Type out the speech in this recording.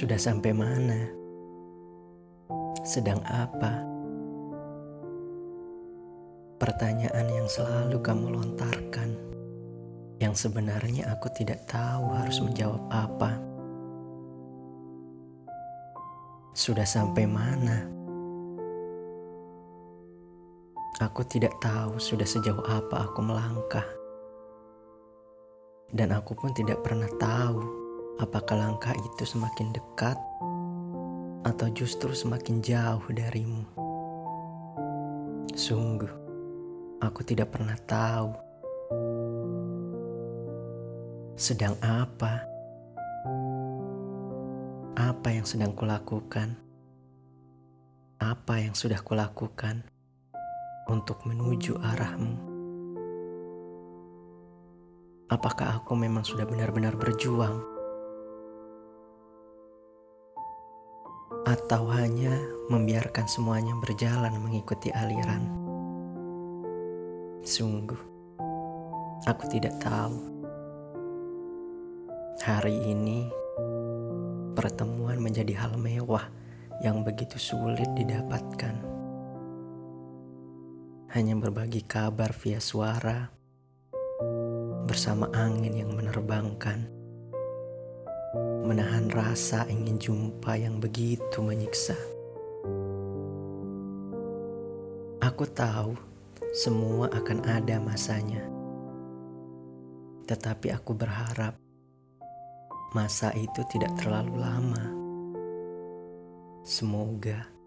Sudah sampai mana? Sedang apa? Pertanyaan yang selalu kamu lontarkan, yang sebenarnya aku tidak tahu harus menjawab apa. Sudah sampai mana? Aku tidak tahu sudah sejauh apa aku melangkah, dan aku pun tidak pernah tahu Apakah langkah itu semakin dekat atau justru semakin jauh darimu? Sungguh, aku tidak pernah tahu. Sedang apa? Apa yang sedang kulakukan? Apa yang sudah kulakukan untuk menuju arahmu? Apakah aku memang sudah benar-benar berjuang? atau hanya membiarkan semuanya berjalan mengikuti aliran. Sungguh, aku tidak tahu. Hari ini, pertemuan menjadi hal mewah yang begitu sulit didapatkan. Hanya berbagi kabar via suara bersama angin yang menerbangkan menahan rasa ingin jumpa yang begitu menyiksa. Aku tahu semua akan ada masanya, tetapi aku berharap masa itu tidak terlalu lama. Semoga